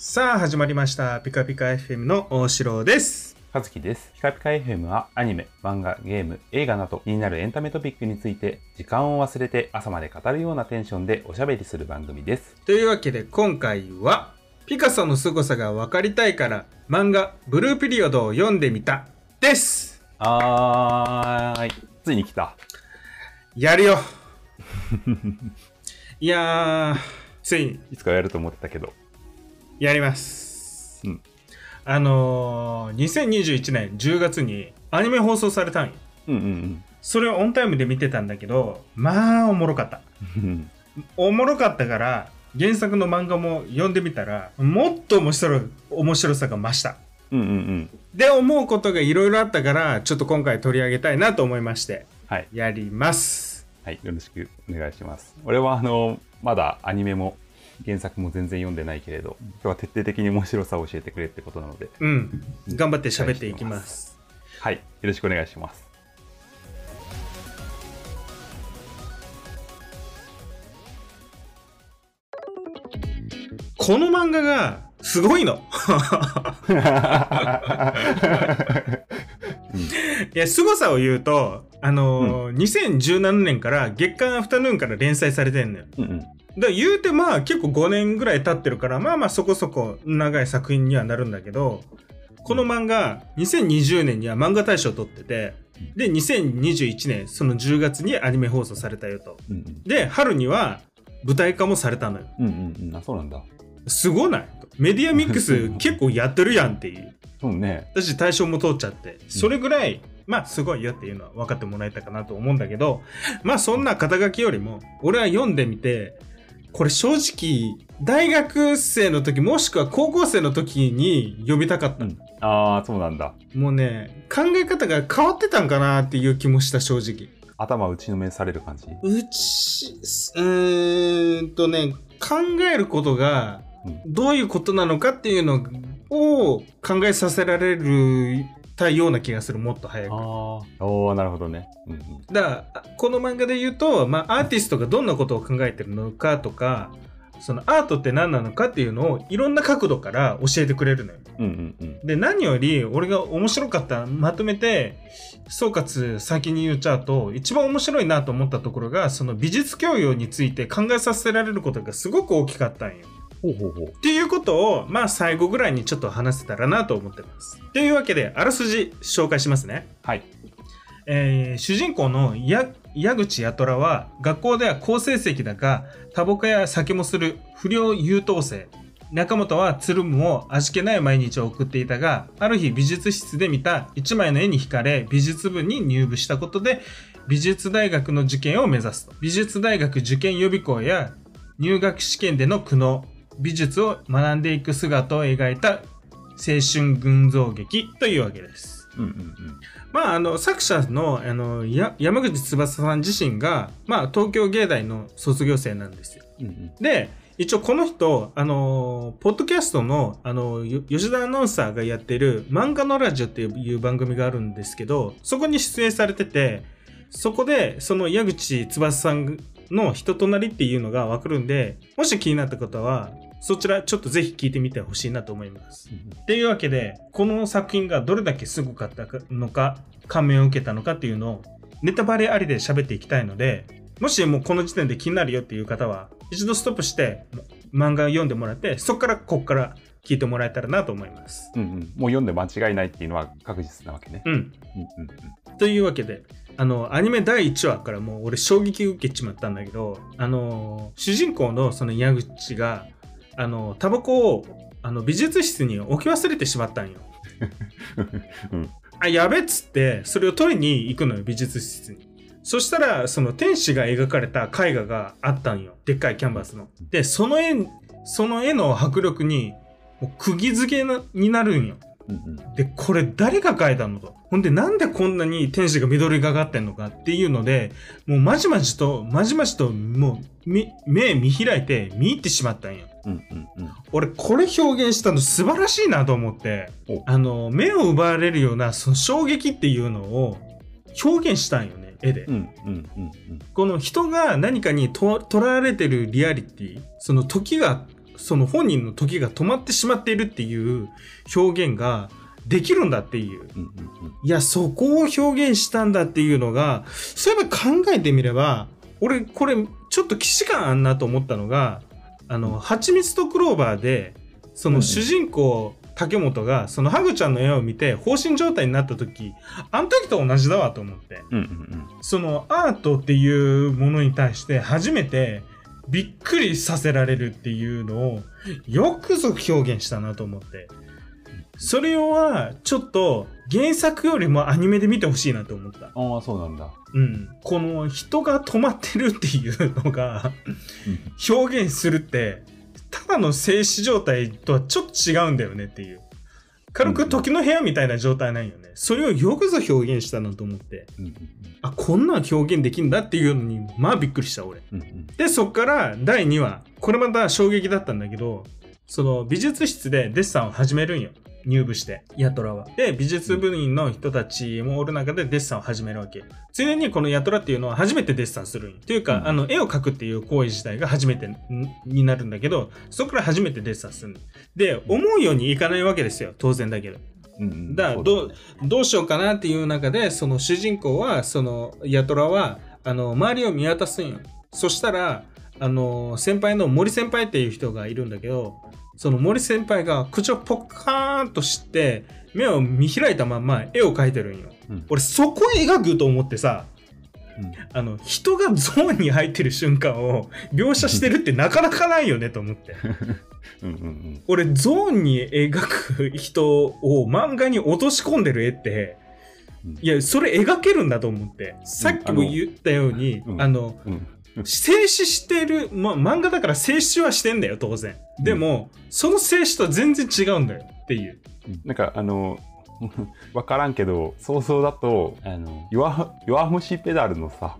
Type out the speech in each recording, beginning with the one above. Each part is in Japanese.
さあ始まりましたピカピカ FM の大城です和樹です。ピカピカ FM はアニメ、漫画、ゲーム、映画など気になるエンタメトピックについて時間を忘れて朝まで語るようなテンションでおしゃべりする番組です。というわけで今回はピカソの凄さが分かりたいから漫画ブルーピリオドを読んでみたですはーい。ついに来た。やるよいやーついにいつかやると思ってたけど。やりますうん。あのー、2021年10月にアニメ放送されたんようんうんそれをオンタイムで見てたんだけどまあおもろかったうん。おもろかったから原作の漫画も読んでみたらもっと面白い面白さが増したうんうんうん。で思うことがいろいろあったからちょっと今回取り上げたいなと思いましてはい。やりますはい。よろしくお願いします。俺はあの、まだアニメも原作も全然読んでないけれど、今日は徹底的に面白さを教えてくれってことなので、うん。頑張って喋っていきます。はい。よろしくお願いします。この漫画がすごいのいや凄さを言うとあのー2017年から月刊アフタヌーンから連載されてんのようんうん。だ言うてまあ結構5年ぐらい経ってるからまあまあそこそこ長い作品にはなるんだけどこの漫画2020年には漫画大賞を取っててで2021年その10月にアニメ放送されたよとうんうん。で春には舞台化もされたのようんうんうん。あ、そうなんだ。すごない？メディアミックス 結構やってるやんっていうそうね。私大賞も通っちゃってそれぐらい、まあすごいよっていうのは分かってもらえたかなと思うんだけどまあそんな肩書きよりも俺は読んでみてこれ正直大学生の時もしくは高校生の時に読みたかった、うん。ああ、そうなんだ。もうね考え方が変わってたんかなっていう気もした正直頭打ちのめされる感じ？うちうーんとね考えることがうんどういうことなのかっていうのを考えさせられるたような気がするもっと早くああ。なるほどね。うんうん。だからこの漫画で言うと、まあ、アーティストがどんなことを考えてるのかとかそのアートって何なのかっていうのをいろんな角度から教えてくれるのよ。うんうんうん。で何より俺が面白かったまとめて総括先に言っちゃうと一番面白いなと思ったところがその美術教養について考えさせられることがすごく大きかったんよ。ほうほうほう。っていうことをまあ最後ぐらいにちょっと話せたらなと思ってます。というわけであらすじ紹介しますね。はい。えー主人公のや矢口八虎は学校では好成績だがタバコや酒もする不良優等生中本はつるむを味気ない毎日を送っていたがある日美術室で見た一枚の絵に惹かれ美術部に入部したことで美術大学の受験を目指すと美術大学受験予備校や入学試験での苦悩美術を学んでいく姿を描いた青春群像劇というわけですうんうんうん。まあ、あの作者のあのや山口翼さん自身が、まあ、東京芸大の卒業生なんですよ。うんうん。で一応この人あのポッドキャストのあのよ吉田アナウンサーがやってる「漫画のラジオ」っていう番組があるんですけどそこに出演されててそこでその矢口翼さんの人となりっていうのが分かるんでもし気になった方はそちらちょっとぜひ聞いてみてほしいなと思います。っていうわけでこの作品がどれだけすごかったのか感銘を受けたのかっていうのをネタバレありで喋っていきたいのでもしもうこの時点で気になるよっていう方は一度ストップして漫画を読んでもらってそこからここから聞いてもらえたらなと思います。うんうん。もう読んで間違いないっていうのは確実なわけね。うん、うんうんうん。というわけであのアニメ第1話からもう俺衝撃受けちまったんだけどあの主人公のその矢口があのタバコをあの美術室に置き忘れてしまったんよ。うん。あやべっつってそれを取りに行くのよ美術室に。そしたらその天使が描かれた絵画があったんよでっかいキャンバスの。でその絵その絵の迫力にもう釘付けなになるんよ。でこれ誰が描いたのと。ほんでなんでこんなに天使が緑がかってんのかっていうのでもうまじまじとまじまじともうみ目見開いて見入ってしまったんようんうんうん。俺これ表現したの素晴らしいなと思っておあの目を奪われるようなその衝撃っていうのを表現したんよね絵で、うんうんうんうん。この人が何かにととらわれてるリアリティその時がその本人の時が止まってしまっているっていう表現ができるんだっていう。うんうんうんいや、そこを表現したんだっていうのが、そういえば考えてみれば、俺、これ、ちょっと既視感あんなと思ったのが、あの、蜂蜜とクローバーで、そうんうんの主人公、竹本が、そのハグちゃんの絵を見て、放心状態になった時、あの時と同じだわと思って。うんうんそのアートっていうものに対して初めてびっくりさせられるっていうのをよくぞ表現したなと思って。それはちょっと原作よりもアニメで見てほしいなと思った。ああ、そうなんだ。うん。この人が止まってるっていうのが表現するってただの静止状態とはちょっと違うんだよねっていう。軽く時の部屋みたいな状態なんよね。それをよくぞ表現したなと思って。あ、こんなん表現できんだっていうのに、まあびっくりした、俺。で、そっから第2話。これまた衝撃だったんだけど、その美術室でデッサンを始めるんよ。入部して、ヤトラは。で、美術部員の人たちもおる中でデッサンを始めるわけ。ついでにこのヤトラっていうのは初めてデッサンするんよ。っていうか、うんあの、絵を描くっていう行為自体が初めてんになるんだけど、そこから初めてデッサンするの。で、思うようにいかないわけですよ。当然だけど。うんうんだからどうねどうしようかなっていう中でその主人公はそのヤトラはあの周りを見渡すんよそしたらあの先輩の森先輩っていう人がいるんだけどその森先輩が口をポッカーンとして目を見開いたまんま絵を描いてるんよ。うん。俺そこ描くと思ってさうん。あの人がゾーンに入ってる瞬間を描写してるってなかなかないよねと思って。俺ゾーンに描く人を漫画に落とし込んでる絵ってうん。いやそれ描けるんだと思って。さっきも言ったように、うん。あのうん静止してる、ま、漫画だから静止はしてんだよ当然。でも、その静止とは全然違うんだよっていう。なんかあの わからんけど想像だとあの弱弱虫ペダルのさ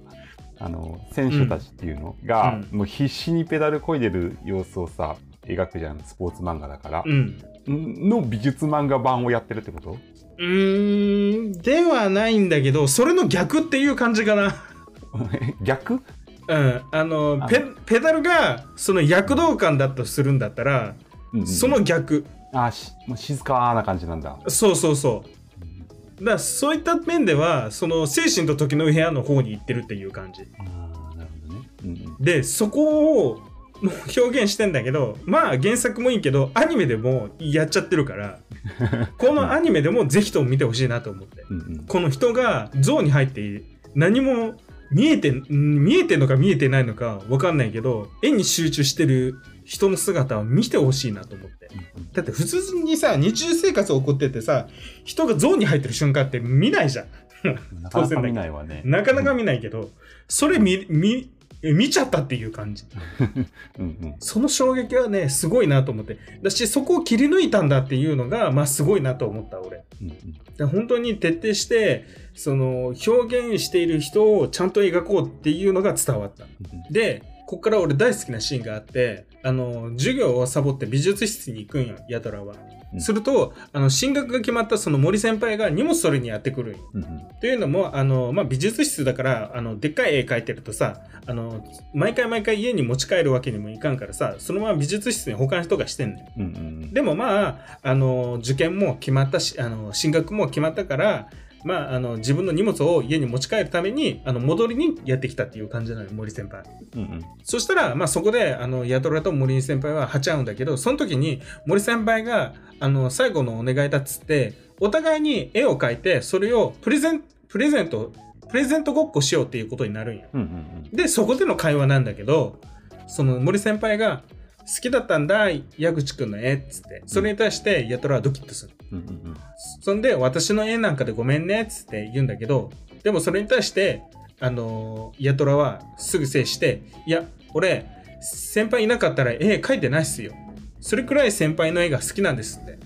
あの選手たちっていうのが、うもう必死にペダル漕いでる様子をさ描くじゃんスポーツ漫画だから。う、ん。んの美術漫画版をやってるってこと？うーんではないんだけどそれの逆っていう感じかな。逆？うん。あのペペダルがその躍動感だとするんだったら、うんうんその逆。あしもう静かな感じなんだ、そうそうそう。だそういった面ではその精神と時の部屋の方に行ってるっていう感じ。なるほどね、うんうん。でそこをもう表現してんだけどまあ原作もいいけどアニメでもやっちゃってるから このアニメでもぜひとも見てほしいなと思って。うんうん。この人がゾーンに入って何も見えてん見えてんのか見えてないのか分かんないけど絵に集中してる人の姿を見てほしいなと思って。だって普通にさ日常生活を送っててさ人がゾーンに入ってる瞬間って見ないじゃん。なかなか見ないわね。なかなか見ないけどそれ見見見ちゃったっていう感じ。うんうん。その衝撃はねすごいなと思って。だしそこを切り抜いたんだっていうのがまあすごいなと思った俺。うんうん。で本当に徹底してその表現している人をちゃんと描こうっていうのが伝わった。うんでこっから俺大好きなシーンがあってあの授業をサボって美術室に行くんよヤトラは、うんするとあの進学が決まったその森先輩が荷物取りにやってくる。うんうん。というのもあの、まあ、美術室だからあのでっかい絵描いてるとさあの毎回毎回家に持ち帰るわけにもいかんからさそのまま美術室に他の人がしてんねんうんうん。でもまああの受験も決まったしあの進学も決まったからまあ、あの自分の荷物を家に持ち帰るためにあの戻りにやってきたっていう感じなのよ森先輩。うんうん。そしたら、まあ、そこであのヤトラと森先輩は鉢合うんだけどその時に森先輩があの最後のお願いだっつってお互いに絵を描いてそれをプレゼンプレゼントプレゼントごっこしようっていうことになるんよ。うんうん。でそこでの会話なんだけどその森先輩が「好きだったんだ矢口くんの絵」っつって。それに対してヤトラはドキッとする。うんうんそんで私の絵なんかでごめんねっつって言うんだけどでもそれに対してあのーヤトラはすぐ制していや俺先輩いなかったら絵描いてないっすよ。それくらい先輩の絵が好きなんですって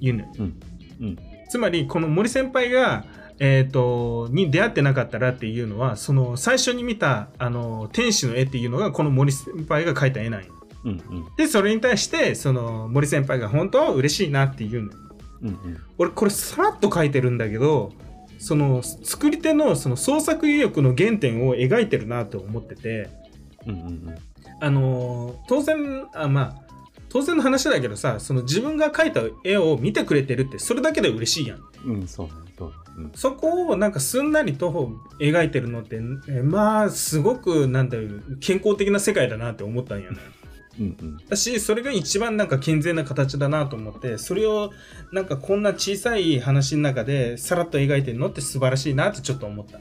言うのようん。うん。つまりこの森先輩がえー、とに出会ってなかったらっていうのはその最初に見たあの天使の絵っていうのがこの森先輩が描いた絵なんようんうんでそれに対してその森先輩が本当は嬉しいなっていうのようんうん俺これさらっと書いてるんだけどその作り手のその創作意欲の原点を描いてるなと思っててうんうんあのー当然あまあ当然の話だけどさ、その自分が描いた絵を見てくれてるって、それだけで嬉しいやん。うん、そうね、そうね。うん。そこをなんかすんなりと描いてるのって、えまあ、すごく、なんだろう、健康的な世界だなって思ったんよね。うんうん。だし、それが一番なんか健全な形だなと思って、それをなんかこんな小さい話の中でさらっと描いてるのって素晴らしいなってちょっと思った。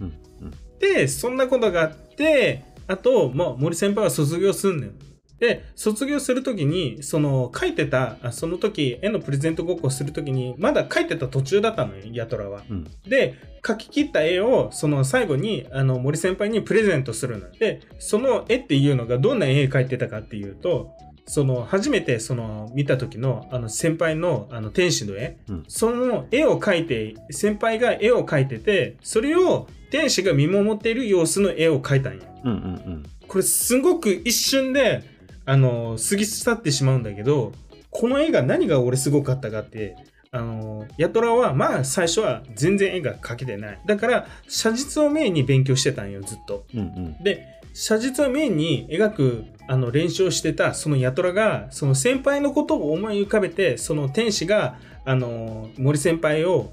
うんうん。で、そんなことがあって、あと、まあ、森先輩は卒業すんねん。で、卒業するときに、その、書いてた、あその時、絵のプレゼントごっこするときに、まだ書いてた途中だったのよ、ヤトラは。うん。で、書き切った絵を、その最後に、あの、森先輩にプレゼントするのよ。で、その絵っていうのがどんな絵描いてたかっていうと、その、初めて、その、見た時の、あの、先輩の、あの、天使の絵、うんその絵を描いて、先輩が絵を描いてて、それを天使が見守っている様子の絵を描いたんや。うんうんうん。これすごく一瞬で、あの、過ぎ去ってしまうんだけど、この絵が何が俺すごかったかって、あの、ヤトラは、まあ最初は全然絵が描けてない。だから、写実をメインに勉強してたんよ、ずっと。うんうん。で、写実をメインに描く、あの、練習をしてた、そのヤトラが、その先輩のことを思い浮かべて、その天使が、あの、森先輩を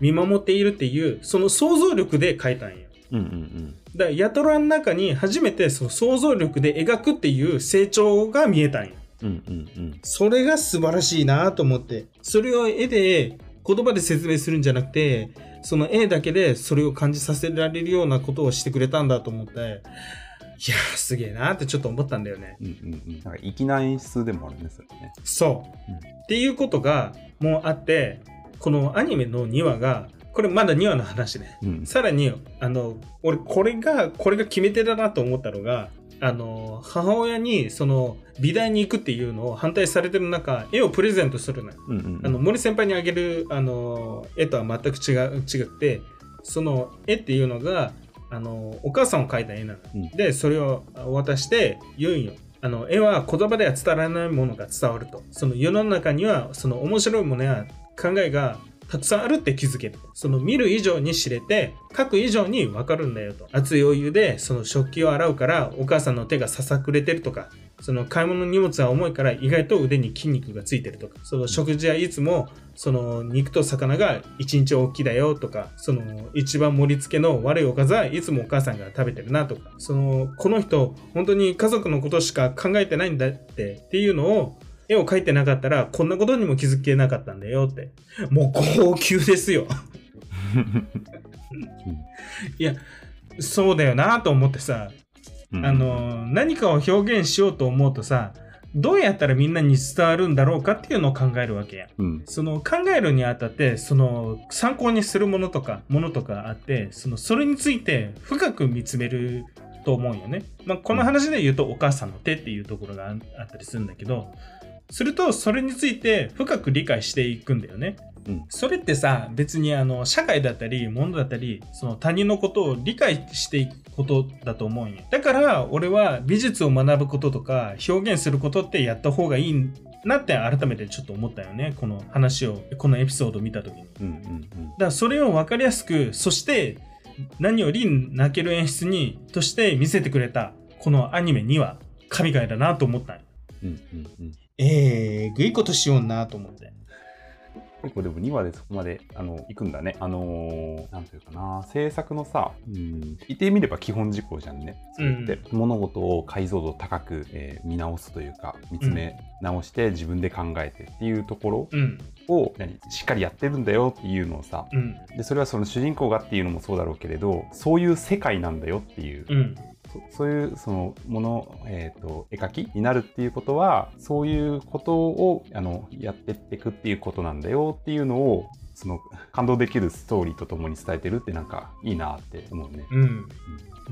見守っているっていう、その想像力で描いたんよ。うんうんうん。だからヤトラの中に初めてその想像力で描くっていう成長が見えたんよ。うんうんうん。それが素晴らしいなと思って。それを絵で言葉で説明するんじゃなくて、その絵だけでそれを感じさせられるようなことをしてくれたんだと思って、いやーすげえなってちょっと思ったんだよね。うんうんうん。なんか粋な演出でもあるんですよね。そう。うんっていうことがもうあって、このアニメの2話が、これまだ2話の話ね。うん。さらに、あの、俺、これが、これが決め手だなと思ったのが、あの、母親に、その、美大に行くっていうのを反対されてる中、絵をプレゼントするのよ。うんうん。あの、森先輩にあげる、あの、絵とは全く違う、違くて、その絵っていうのが、あの、お母さんを描いた絵なの。うんで、それを渡して言うんよ。あの、絵は言葉では伝わらないものが伝わると。その世の中には、その面白いものや考えがたくさんあるって気づける。その見る以上に知れて、書く以上にわかるんだよと。熱いお湯でその食器を洗うからお母さんの手がささくれてるとか、その買い物の荷物は重いから意外と腕に筋肉がついてるとか、その食事はいつもその肉と魚が一日大きいだよとか、その一番盛り付けの悪いおかずはいつもお母さんが食べてるなとか、そのこの人本当に家族のことしか考えてないんだってっていうのを絵を描いてなかったらこんなことにも気づけなかったんだよって。もう高級ですよ。いや、そうだよなと思ってさ、うんあ、の、何かを表現しようと思うとさ、どうやったらみんなに伝わるんだろうかっていうのを考えるわけや。うん。その考えるにあたって、その参考にするものとか、ものとかあって、そのそれについて深く見つめると思うよね。まあ、この話で言うとお母さんの手っていうところがああったりするんだけど、するとそれについて深く理解していくんだよね。うん。それってさ、別にあの、社会だったり、物だったり、その他人のことを理解していくことだと思うんよ。だから、俺は美術を学ぶこととか、表現することってやった方がいいなって改めてちょっと思ったよね。この話を、このエピソードを見たときに。だかうんうんら、それを分かりやすく、そして、何より泣ける演出に、として見せてくれた、このアニメには、神回だなと思ったんよ。うん。うんうんうん。えー、ぐいことしようなと思って。結構でも2話でそこまであの行くんだね。あのー、なんていうかな、制作のさ、うん、言ってみれば基本事項じゃんね。それって、物事を解像度高く、えー見直すというか、見つめ直して自分で考えてっていうところうん、を、何しっかりやってるんだよっていうのをさ、うん、でそれはその主人公がっていうのもそうだろうけれど、そういう世界なんだよっていう、うん、そそういうそのもの、えー、と絵描きになるっていうことはそういうことをあのやってっていくっていうことなんだよっていうのをその感動できるストーリーとともに伝えてるってなんかいいなって思うね。うん。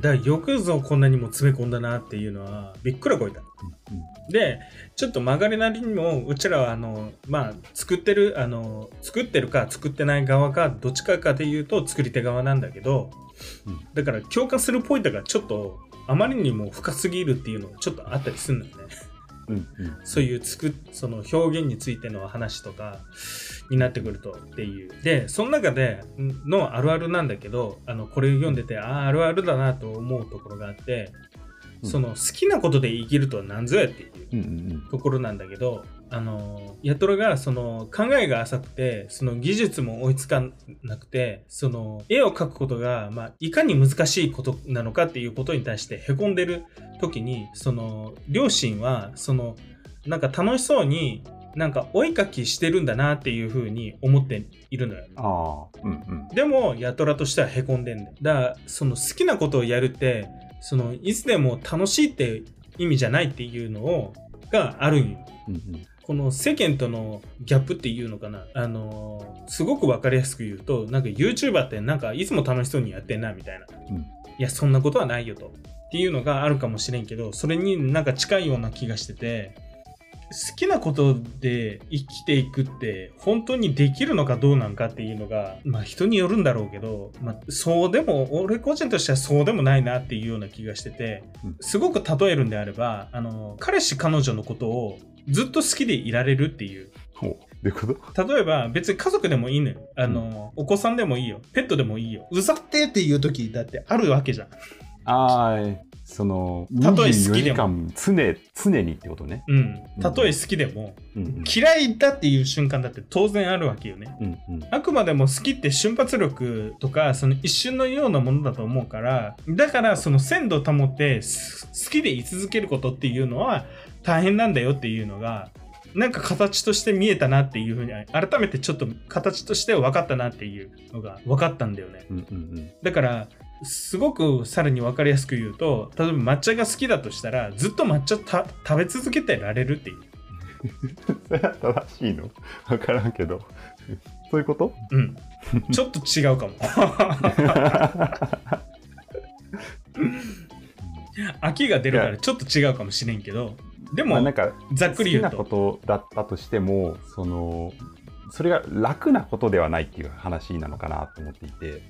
だからよくぞこんなにも詰め込んだなっていうのはびっくらこいた。で、ちょっと曲がりなりにも、うちらはあの、まあ、作ってる、あの、作ってるか作ってない側か、どっちかかで言うと作り手側なんだけど、うんだから共感するポイントがちょっと、あまりにも深すぎるっていうのがちょっとあったりするんだよね。うんうんそういう作っ、その表現についての話とかになってくるとっていう。で、その中でのあるあるなんだけど、あの、これを読んでて、ああ、あるあるだなと思うところがあって、うんその好きなことで生きるとは何ぞやっていうところなんだけど、あの、ヤトラがその考えが浅くて、その技術も追いつかなくて、その絵を描くことが、まあ、いかに難しいことなのかっていうことに対して凹んでる時に、その、両親は、その、なんか楽しそうに、なんか追いかきしてるんだなっていうふうに思っているのよ。ああ、うんうん。でも、ヤトラとしては凹んでんねん。だから、その好きなことをやるって、その、いつでも楽しいって意味じゃないっていうのを、があるんよ。うんうんこの世間とのギャップっていうのかな。あのーすごくわかりやすく言うと、なんか YouTuber ってなんかいつも楽しそうにやってんな、みたいな。うんいや、そんなことはないよと。っていうのがあるかもしれんけど、それになんか近いような気がしてて、好きなことで生きていくって本当にできるのかどうなんかっていうのが、まあ人によるんだろうけど、まあそうでも、俺個人としてはそうでもないなっていうような気がしててうん、すごく例えるんであれば、あの、彼氏彼女のことをずっと好きでいられるっていう。ほう。どういうこと？例えば別に家族でもいいのよ。あの、お子さんでもいいよ。ペットでもいいよ。うざってっていう時だってあるわけじゃん。ああ、その、たとえ好24きでも常、常にってことね。うん。たとえ好きでも、うんうん。嫌いだっていう瞬間だって当然あるわけよね。うんうん。あくまでも好きって瞬発力とか、その一瞬のようなものだと思うから、だからその鮮度を保ってす好きで居続けることっていうのは大変なんだよっていうのが、なんか形として見えたなっていうふうに、改めてちょっと形として分かったなっていうのが分かったんだよね。うんうんうん。だから、すごくさらに分かりやすく言うと、例えば抹茶が好きだとしたら、ずっと抹茶た食べ続けてられるっていう。それは正しいの？わからんけど。そういうこと？うん。ちょっと違うかも。飽きが出るからちょっと違うかもしれんけど、でも、まあなんか、ざっくり言う好きなと、ことだったとしても、その、それが楽なことではないっていう話なのかなと思っていて、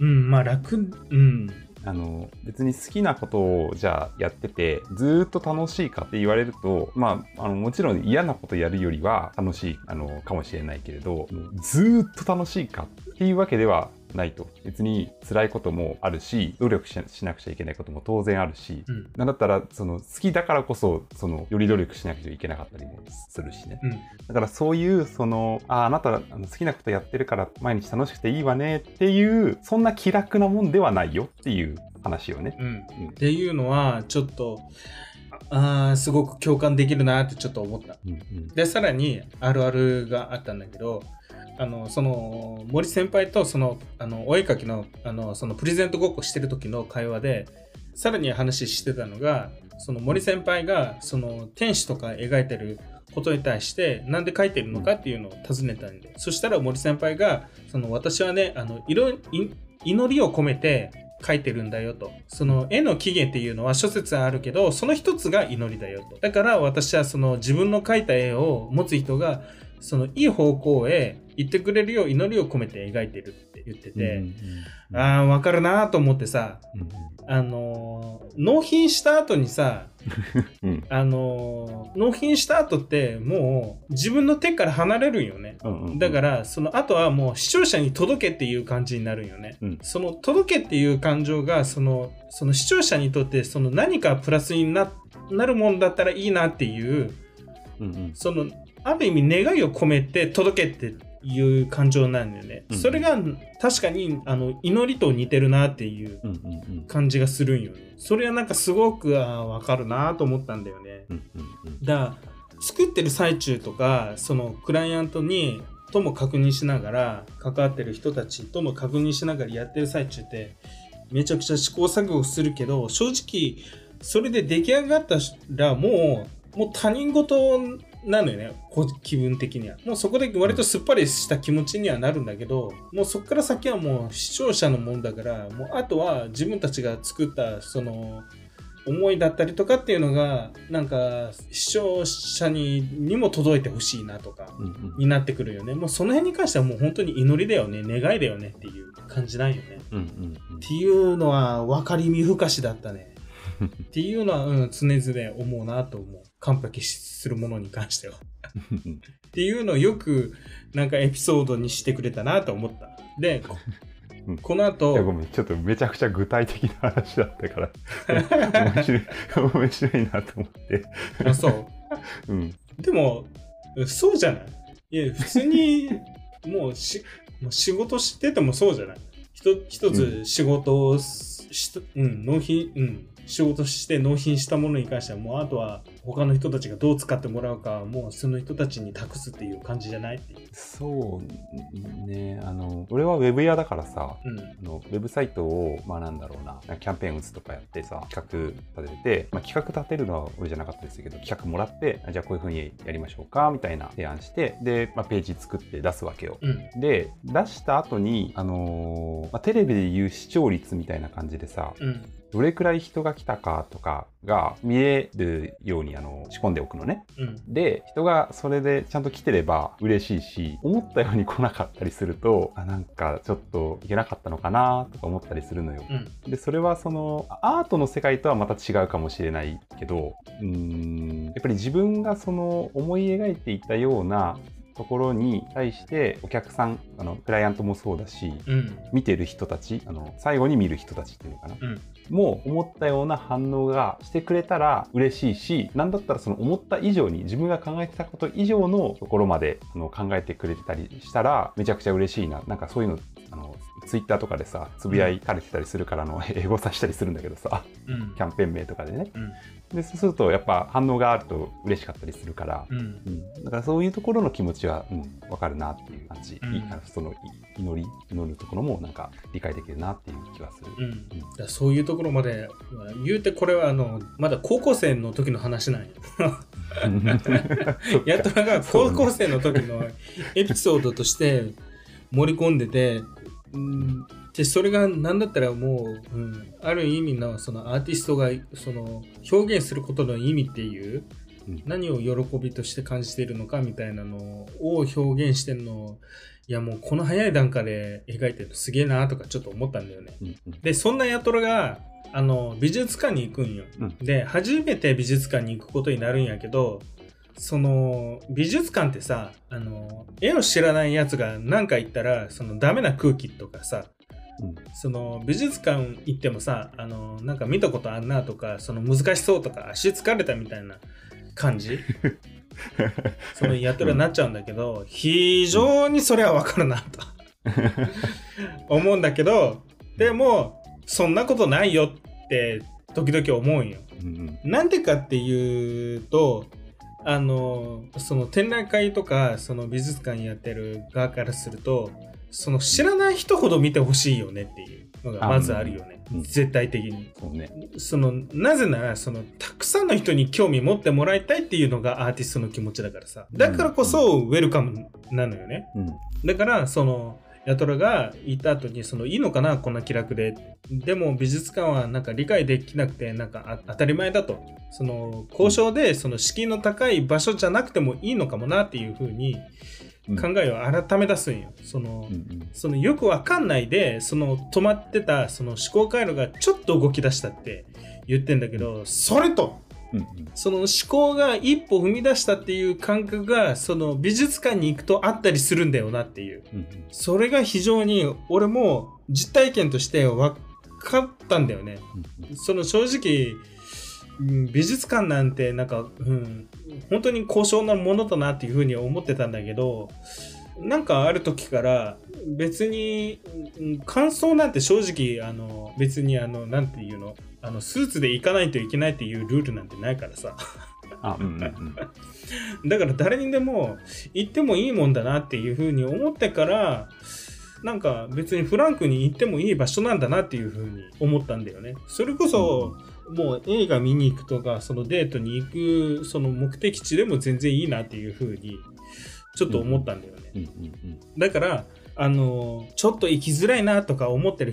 うん、まあ楽、うん、あの別に好きなことをじゃあやっててずーっと楽しいかって言われるとまああのもちろん嫌なことやるよりは楽しいあのかもしれないけれどずーっと楽しいかっていうわけではないと。別に辛いこともあるし努力ししなくちゃいけないことも当然あるし、うん、なんだったらその好きだからこそそのより努力しなくちゃいけなかったりもするしね。うん、だからそういうそのああなたあの好きなことやってるから毎日楽しくていいわねっていうそんな気楽なもんではないよっていう話よね。うん。うん。っていうのは、ちょっと、ああ、すごく共感できるなってちょっと思った。うんうん。で、さらに、あるあるがあったんだけど、あの、その、森先輩と、その、あの、お絵描きの、あの、その、プレゼントごっこしてる時の会話で、さらに話してたのが、その森先輩が、その、天使とか描いてることに対して、なんで描いてるのかっていうのを尋ねたんで、そしたら森先輩が、その、私はね、あの、いろ、い祈りを込めて、書いてるんだよと。その絵の起源っていうのは諸説あるけど、その一つが祈りだよと。だから私はその自分の描いた絵を持つ人が、そのいい方向へ行ってくれるよう祈りを込めて描いてるって言ってて、うんああ、わかるなと思ってさ、うんあのー納品した後にさ、うん。あのー納品した後ってもう自分の手から離れるんよね。うんうん。だから、その後はもう視聴者に届けっていう感じになるんよね。うん。その届けっていう感情が、その、その視聴者にとって、その何かプラスにななるもんだったらいいなっていう、うんうん。その、ある意味願いを込めて届けっていう感情なんだよね。うんそれが確かに、あの、祈りと似てるなっていう感じがするんよね。それはなんかすごく、あーわかるなと思ったんだよね。だから作ってる最中とかそのクライアントにとも確認しながら関わってる人たちとも確認しながらやってる最中ってめちゃくちゃ試行錯誤するけど正直それで出来上がったらもうもう他人事なのよね。こ気分的には。もうそこで割とすっぱりした気持ちにはなるんだけどもうそこから先はもう視聴者のもんだからもうあとは自分たちが作ったその思いだったりとかっていうのがなんか視聴者ににも届いてほしいなとかになってくるよね。もうその辺に関してはもう本当に祈りだよね。願いだよねっていう感じなんよね。うんうんっていうのは分かりみふかしだったね。っていうのは、うん、常々思うなと思う完璧するものに関しては。う んっていうのをよくなんかエピソードにしてくれたなと思った。でこの後ごめんちょっとめちゃくちゃ具体的な話だったから。面白い 面白いなと思って。あそう。うん。でもそうじゃない。いや普通にもうしもう仕事しててもそうじゃない。一一つ仕事をししうん、納品、うん、仕事して納品したものに関してはもうあとは他の人たちがどう使ってもらうかはもうその人たちに託すっていう感じじゃないっていう。そうねあの俺はウェブ屋だからさうんあのウェブサイトを、まあなんだろうな、キャンペーン打つとかやってさ、企画立てて、まあ、企画立てるのは俺じゃなかったですけど、企画もらって、あじゃあこういう風にやりましょうか、みたいな提案して、で、まあ、ページ作って出すわけよ。うんで、出した後に、あのーまあ、テレビでいう視聴率みたいな感じでさ、うんどれくらい人が来たかとかが見えるようにあの仕込んでおくのね。うんで、人がそれでちゃんと来てれば嬉しいし、思ったように来なかったりすると、あ、なんかちょっといけなかったのかなとか思ったりするのよ。うんで、それはその、アートの世界とはまた違うかもしれないけど、うーん、やっぱり自分がその思い描いていたようなところに対してお客さん、あの、クライアントもそうだし、うん見てる人たち、あの、最後に見る人たちっていうのかな。うんもう思ったような反応がしてくれたら嬉しいし、なんだったらその思った以上に自分が考えてたこと以上のところまであの考えてくれてたりしたらめちゃくちゃ嬉しいな。なんかそういうの、あの、ツイッターとかでさ、つぶやいかれてたりするからあの、英語さしたりするんだけどさ、うんキャンペーン名とかでね。うんで、そうするとやっぱ反応があると嬉しかったりするから、うん。うん、だからそういうところの気持ちは、うん、わかるなっていう感じ。うん。そのい祈り、祈るところもなんか理解できるなっていう気はする。うん、だからそういうところまで言うてこれはあのまだ高校生の時の話なんよ。やっとが高校生の時のエピソードとして盛り込んでて、うん、でそれが何だったらもう、うん、ある意味のそのアーティストがその表現することの意味っていううん何を喜びとして感じているのかみたいなのを表現してるのをいやもうこの早い段階で描いてるのすげえなとかちょっと思ったんだよね。うんうんでそんなヤトロがあの美術館に行くんよ。うんで初めて美術館に行くことになるんやけどその美術館ってさあの絵を知らないやつが何か言ったらそのダメな空気とかさうん。その美術館行ってもさあのなんか見たことあんなとかその難しそうとか足疲れたみたいな感じ？そのやったらなっちゃうんだけど非常にそれは分かるなと。思うんだけどでもそんなことないよって時々思うんよ。うん。なんでかっていうとあのその展覧会とかその美術館やってる側からするとその知らない人ほど見てほしいよねっていうのがまずあるよね、うん。絶対的に。そうね。そのなぜならそのたくさんの人に興味持ってもらいたいっていうのがアーティストの気持ちだからさ。だからこそウェルカムなのよね。うん。だからそのヤトラが言った後にそのいいのかなこんな気楽で。でも美術館はなんか理解できなくてなんかあ当たり前だと。その交渉でその敷居の高い場所じゃなくてもいいのかもなっていうふうに考えを改め出すんよ。その、うんうん。そのよくわかんないでその止まってたその思考回路がちょっと動き出したって言ってんだけどそれとうんその思考が一歩踏み出したっていう感覚がその美術館に行くとあったりするんだよなっていう。うんそれが非常に俺も実体験として分かったんだよね。うん。その正直うん美術館なんてなんか、うん、本当に高尚なものだなっていうふうに思ってたんだけどなんかある時から別にうん感想なんて正直あの別にあのなんていうのあのスーツで行かないといけないっていうルールなんてないからさあ、うんうんうん。だから誰にでも行ってもいいもんだなっていうふうに思ってからなんか別にフランクに行ってもいい場所なんだなっていうふうに思ったんだよね。それこそ、もう映画見に行くとかそのデートに行くその目的地でも全然いいなっていうふうにちょっと思ったんだよね。だからあのちょっと行きづらいなとか思ってる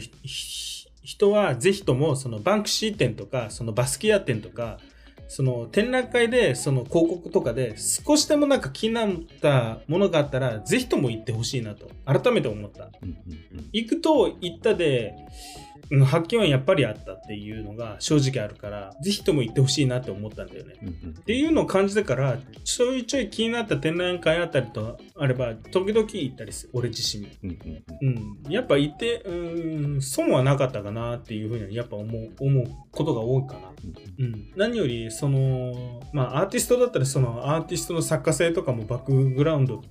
人はぜひともそのバンクシー店とかそのバスキア店とかその展覧会でその広告とかで少しでもなんか気になったものがあったらぜひとも行ってほしいなと改めて思った。うんうんうん。行くと行ったでうん発見はやっぱりあったっていうのが正直あるから、ぜひとも行ってほしいなって思ったんだよね。うんうんっていうのを感じてから、ちょいちょい気になった展覧会あったりとあれば、時々行ったりする、俺自身も。うんうんうんうん、やっぱ行って、うん、損はなかったかなっていうふうにやっぱ思う、思うことが多いかな。うん、何よりそのまあアーティストだったらそのアーティストの作家性とかもバックグラウンド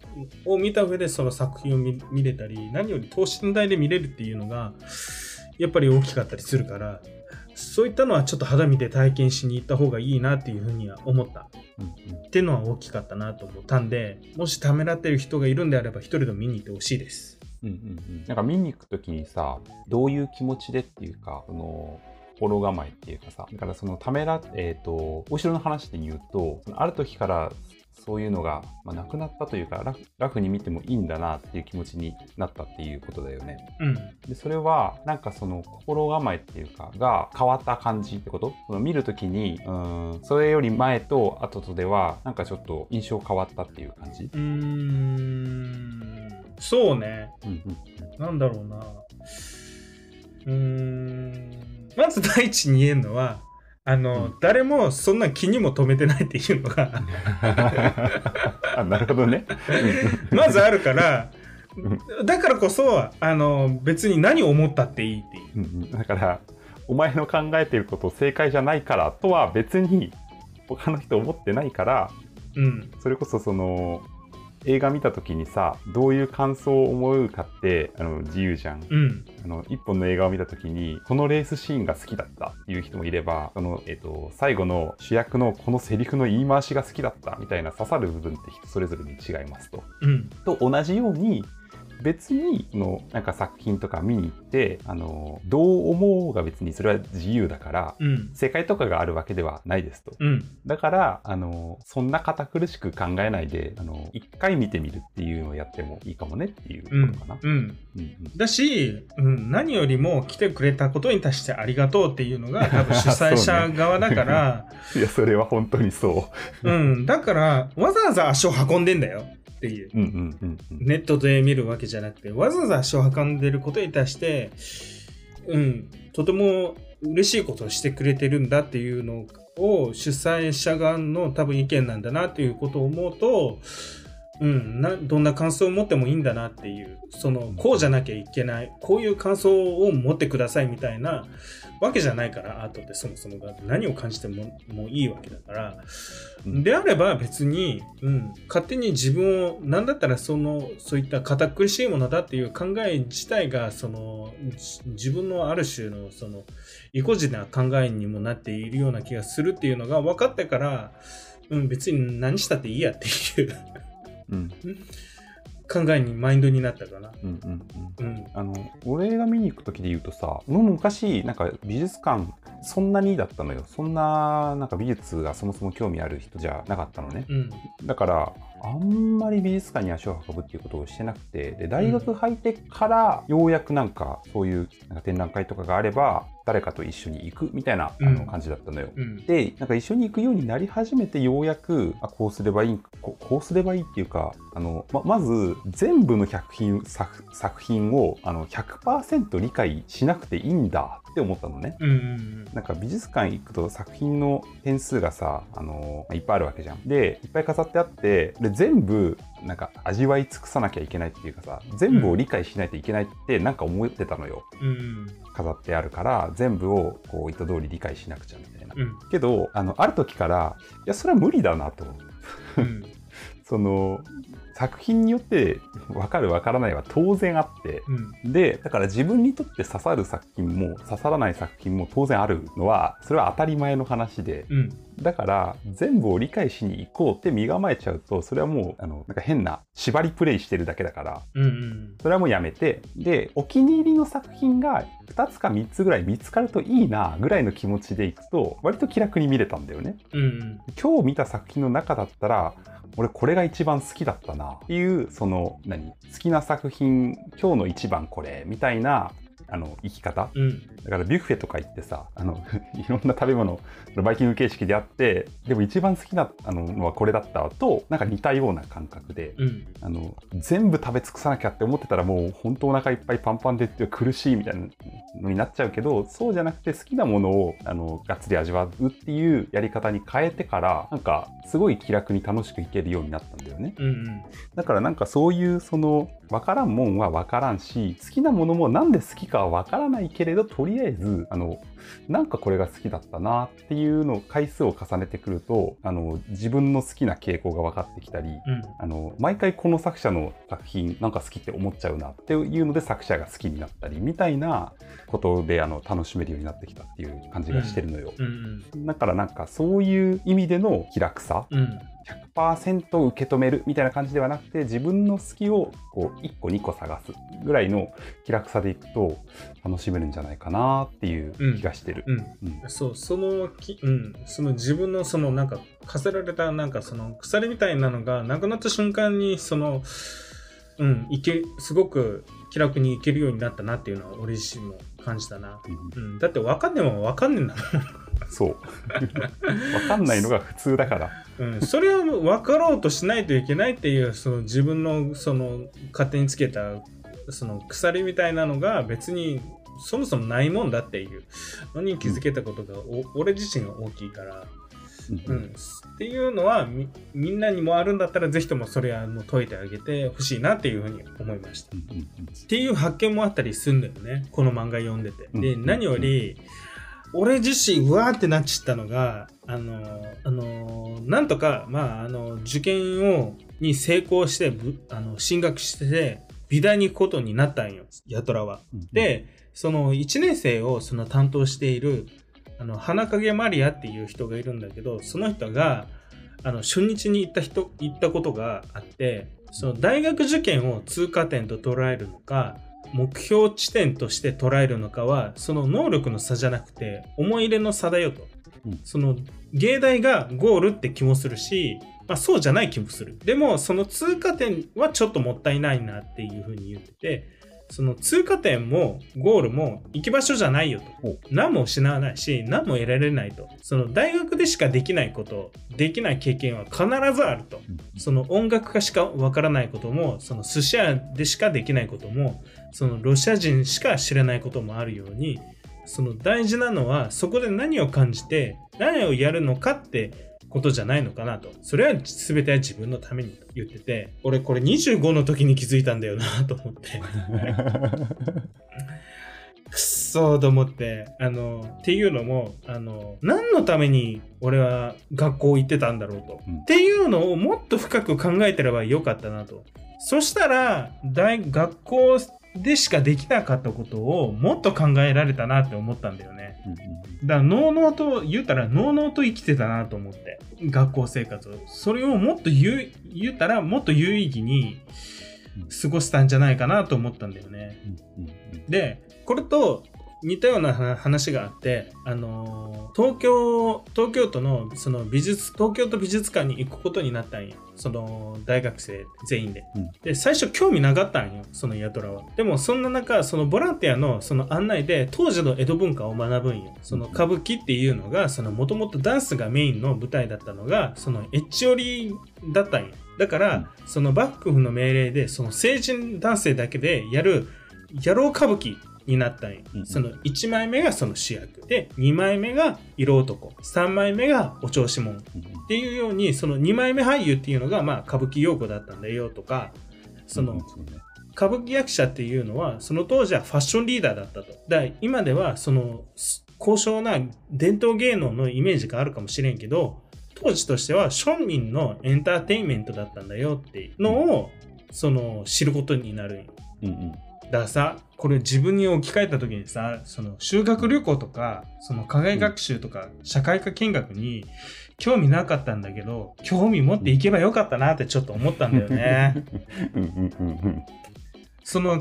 を見た上でその作品を見見れたり何より等身大で見れるっていうのがやっぱり大きかったりするからそういったのはちょっと肌見て体験しに行った方がいいなっていうふうには思った。うんっていうのは大きかったなと思ったんでもしためらってる人がいるんであれば一人でも見に行ってほしいです。うんうんうん。なんか見に行くときにさどういう気持ちでっていうかその心構えっていうかさだからそのためらえっ、と後ろの話で言うとそのある時からそういうのが、まあ、なくなったというかラフラフに見てもいいんだなっていう気持ちになったっていうことだよね。うんでそれはなんかその心構えっていうかが変わった感じってこと？その見るときにうーんそれより前と後とではなんかちょっと印象変わったっていう感じ、うーんそうねうんうんなんだろうな。うーん。まず第一に言えるのは、あの、うん誰もそんな気にも留めてないっていうのが、あなるほどね。まずあるから、だからこそ、あの、別に何を思ったっていいっていう。うんうんだからお前の考えてること正解じゃないからとは別に他の人思ってないからうん。それこそその映画見た時にさどういう感想を思うかってあの自由じゃん。うん。あの一本の映画を見た時にこのレースシーンが好きだったっていう人もいればその、えっと最後の主役のこのセリフの言い回しが好きだったみたいな刺さる部分って人それぞれに違いますと。うん。と同じように別にそのなんか作品とか見に行ってあのどう思うが別にそれは自由だからうん。正解とかがあるわけではないですと。うん。だからあのそんな堅苦しく考えないであの一回見てみるっていうのをやってもいいかもねっていううんことかな。。うん。うんうんだし、うん、何よりも来てくれたことに対してありがとうっていうのが 多分主催者側だから、いやそれは本当にそう。うん、だからわざわざ足を運んでんだよっていう。ネットで見るわけじゃなくて、わざわざ足を運んでることに対して、うん、とても嬉しいことをしてくれてるんだっていうのを主催者側の多分意見なんだなっていうことを思うと、うん、などんな感想を持ってもいいんだなっていう、その、こうじゃなきゃいけない、こういう感想を持ってくださいみたいなわけじゃないから、アートってそもそもが。何を感じてももういいわけだから、うん。であれば別に、うん、勝手に自分を何だったらそのそういった堅苦しいものだっていう考え自体がそのじ自分のある種のその意固地な考えにもなっているような気がするっていうのが分かってから、うん、別に何したっていいやっていう。うん考えにマインドになったかな。うんうんうん。うん。あの俺が見に行く時で言うとさ俺も昔なんか美術館そんなにだったのよ。そんななんか美術がそもそも興味ある人じゃなかったのね。うん。だからあんまり美術館に足を運ぶっていうことをしてなくてで大学入ってからようやくなんかそういうなんか展覧会とかがあれば誰かと一緒に行くみたいなあのうん感じだったのよ、うん。でなんか一緒に行くようになり始めてようやくあこうすればいいここうすればいいっていうかあのままず全部の作品作作品をあの100%理解しなくていいんだって思ったのね。うんうんなんか美術館行くと作品の点数がさ、あのいっぱいあるわけじゃん。でいっぱい飾ってあってで全部なんか味わい尽くさなきゃいけないっていうかさ全部を理解しないといけないってなんか思ってたのよ。うんうん飾ってあるから全部をこう意図通り理解しなくちゃみたいな。うんけどあのある時からいやそれは無理だなとうん その作品によって分かる分からないは当然あってうん。でだから自分にとって刺さる作品も刺さらない作品も当然あるのはそれは当たり前の話でうんだから全部を理解しに行こうって身構えちゃうとそれはもうあのなんか変な縛りプレイしてるだけだからうんうんそれはもうやめてでお気に入りの作品が2つか3つぐらい見つかるといいなぐらいの気持ちでいくと割と気楽に見れたんだよね。うんうん今日見た作品の中だったら俺これが一番好きだったなっていうその何好きな作品今日の一番これみたいなああの生き方？うん。だからビュッフェとか行ってさあの いろんな食べ物バイキング形式であってでも一番好きなあののはこれだったとなんか似たような感覚で、うん。あの全部食べ尽くさなきゃって思ってたらもう本当お腹いっぱいパンパンでって苦しいみたいなのになっちゃうけどそうじゃなくて好きなものをあのがっつり味わうっていうやり方に変えてからなんかすごい気楽に楽しくいけるようになったんだよね。うんうん。だからなんかそういうその分からんもんは分からんし好きなものもなんで好きかは分からないけれどとりあえずあのなんかこれが好きだったなっていうのを回数を重ねてくるとあの自分の好きな傾向が分かってきたりうん。あの毎回この作者の作品なんか好きって思っちゃうなっていうので作者が好きになったりみたいなことであの楽しめるようになってきたっていう感じがしてるのよ。うんだからなんかそういう意味での気楽さうん。うん100%受け止めるみたいな感じではなくて自分の好きをこう1個2個探すぐらいの気楽さでいくと楽しめるんじゃないかなっていう気がしてる。うん。うん。そうそのき、うん、その自分のそのなんか課せられたなんかその鎖みたいなのがなくなった瞬間にそのうんいけすごく気楽にいけるようになったなっていうのは俺自身も感じたな、うん。うん、だって分かんねえもん分かんねえん。だそう。分かんないのが普通だから。もん、うん、それは分かろうとしないといけないっていうその自分のその勝手につけたその鎖みたいなのが別にそもそもないもんだっていうのに気づけたことが、お俺自身が大きいから。うんうん、っていうのはみみんなにもあるんだったらぜひともそれはもう解いてあげてほしいなっていうふうに思いました。っうんうんていう発見もあったりするんだよねこの漫画読んでて。でうん何より俺自身うわーってなっちゃったのがあのあのなんとかまああの受験をに成功してぶあの進学して美大に行くことになったんよヤトラは。うん、でその1年生をその担当しているあの花影マリアっていう人がいるんだけどその人があの初日に行った人行ったことがあってその大学受験を通過点と捉えるのか目標地点として捉えるのかはその能力の差じゃなくて思い入れの差だよと、うん。その芸大がゴールって気もするし、まあ、そうじゃない気もする。でもその通過点はちょっともったいないなっていうふうに言っててその通過点もゴールも行き場所じゃないよと。ほ何も失わないし何も得られないと。その大学でしかできないことできない経験は必ずあると。うん。その音楽家しかわからないこともその寿司屋でしかできないこともそのロシア人しか知らないこともあるようにその大事なのはそこで何を感じて何をやるのかってことじゃないのかなと。それは全ては自分のためにと言ってて俺これ25の時に気づいたんだよなと思って。くっそーと思ってあのっていうのもあの何のために俺は学校行ってたんだろうと、うん。っていうのをもっと深く考えてればよかったなと。そしたら大学校でしかできなかったことをもっと考えられたなって思ったんだよねだからのうのうと言うたらのうのうと生きてたなと思って。学校生活を。それをもっと言う言うたらもっと有意義に過ごしたんじゃないかなと思ったんだよね。でこれと似たようなは話があって、あのー東京東京都のその美術東京都美術館に行くことになったんよその大学生全員で、うん。で最初興味なかったんよそのヤトラは。でもそんな中そのボランティアのその案内で当時の江戸文化を学ぶんよ。その歌舞伎っていうのがもともとダンスがメインの舞台だったのがそのエッチ寄りだったんよ。だから、その幕府の命令でその成人男性だけでやる野郎歌舞伎になったんよ、うんその1枚目がその主役。で2枚目が色男。3枚目がお調子者。っうん。ていうようにその2枚目俳優っていうのがまあ歌舞伎用語だったんだ。よとか。その歌舞伎役者っていうのはその当時はファッションリーダーだったと。だから今ではそのす高尚な伝統芸能のイメージがあるかもしれんけど当時としては庶民のエンターテインメントだったんだよっていうのをその知ることになるうんうんださこれ自分に置き換えた時にさその修学旅行とかその課外学習とか社会科見学に興味なかったんだけど興味持っていけばよかったなってちょっと思ったんだよねその。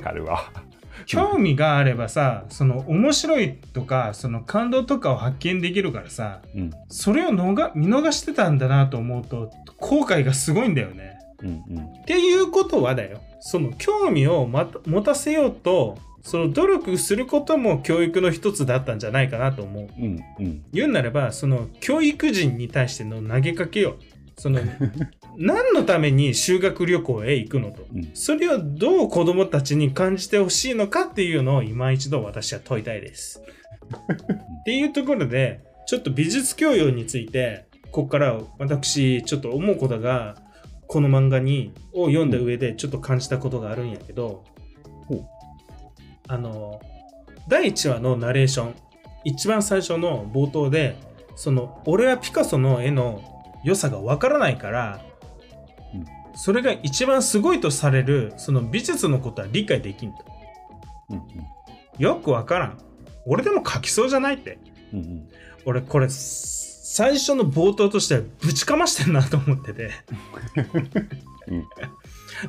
興味があればさその面白いとかその感動とかを発見できるからさうんそれをのが見逃してたんだなと思うと後悔がすごいんだよね。うんうんっていうことはだよその興味を持たせようとその努力することも教育の一つだったんじゃないかなと思う。うんうん言うなれば、その教育人に対しての投げかけよ。その 何のために修学旅行へ行くのと。うんそれをどう子供たちに感じてほしいのかっていうのを今一度私は問いたいです。っていうところで、ちょっと美術教養について、ここから私ちょっと思うことが、この漫画にを読んだ上でちょっと感じたことがあるんやけど、ほうあの、第1話のナレーション、一番最初の冒頭で、その、俺はピカソの絵の良さがわからないから、うんそれが一番すごいとされる、その美術のことは理解できんと。うんよくわからん。俺でも描きそうじゃないって。うんうん俺これ、最初の冒頭としてぶちかましてんなと思ってて。